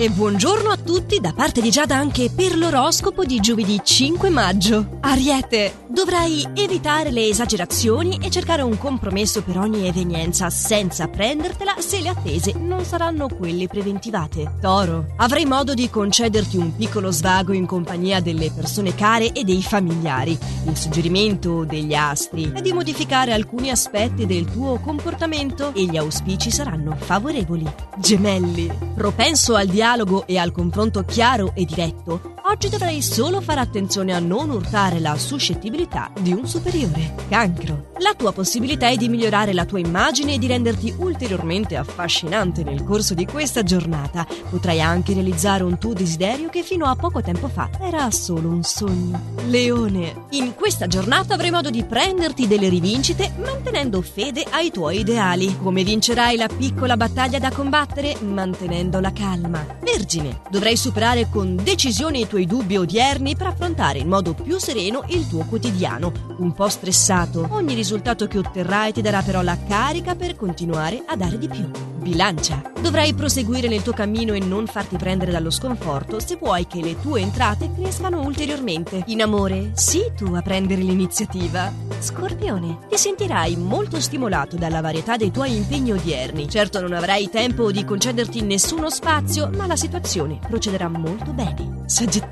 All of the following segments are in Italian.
E buongiorno a tutti da parte di Giada anche per l'oroscopo di giovedì 5 maggio. Ariete, dovrai evitare le esagerazioni e cercare un compromesso per ogni evenienza senza prendertela se le attese non saranno quelle preventivate. Toro, avrai modo di concederti un piccolo svago in compagnia delle persone care e dei familiari. Il suggerimento degli astri è di modificare alcuni aspetti del tuo comportamento e gli auspici saranno favorevoli. Gemelli, propenso al dialogo dialogo e al confronto chiaro e diretto, oggi dovrai solo fare attenzione a non urtare la suscettibilità di un superiore. Cancro. La tua possibilità è di migliorare la tua immagine e di renderti ulteriormente affascinante nel corso di questa giornata. Potrai anche realizzare un tuo desiderio che fino a poco tempo fa era solo un sogno. Leone. In questa giornata avrai modo di prenderti delle rivincite mantenendo fede ai tuoi ideali. Come vincerai la piccola battaglia da combattere? Mantenendo la calma. Vergine, dovrai superare con decisione i tuoi dubbi odierni per affrontare in modo più sereno il tuo quotidiano. Un po' stressato, ogni risultato che otterrai ti darà però la carica per continuare a dare di più. Bilancia. Dovrai proseguire nel tuo cammino e non farti prendere dallo sconforto se vuoi che le tue entrate crescano ulteriormente. In amore, sii tu a prendere l'iniziativa. Scorpione, ti sentirai molto stimolato dalla varietà dei tuoi impegni odierni. Certo non avrai tempo di concederti nessuno spazio, ma la situazione procederà molto bene. Sagittario,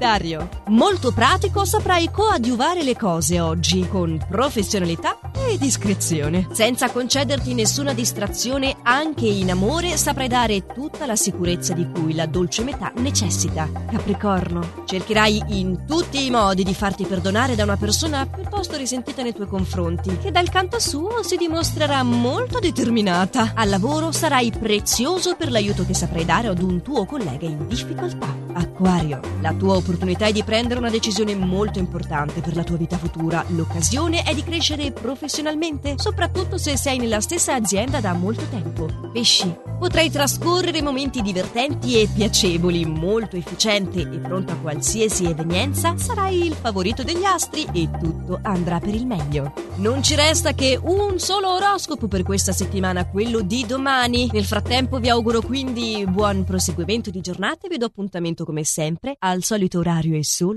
molto pratico saprai coadiuvare le cose oggi con professionalità e discrezione. Senza concederti nessuna distrazione, anche in amore saprai dare tutta la sicurezza di cui la dolce metà necessita. Capricorno, cercherai in tutti i modi di farti perdonare da una persona piuttosto risentita nei tuoi confronti, che dal canto suo si dimostrerà molto determinata. Al lavoro sarai prezioso per l'aiuto che saprai dare ad un tuo collega in difficoltà. Acquario, la tua opportunità è di prendere una decisione molto importante per la tua vita futura. L'occasione è di crescere professionalmente, soprattutto se sei nella stessa azienda da molto tempo. Pesci, potrai trascorrere momenti divertenti e piacevoli, molto efficiente e pronto a qualsiasi evenienza, sarai il favorito degli astri e tutto andrà per il meglio. Non ci resta che un solo oroscopo per questa settimana, quello di domani. Nel frattempo vi auguro quindi buon proseguimento di giornata e vi do appuntamento come sempre al solito orario e solo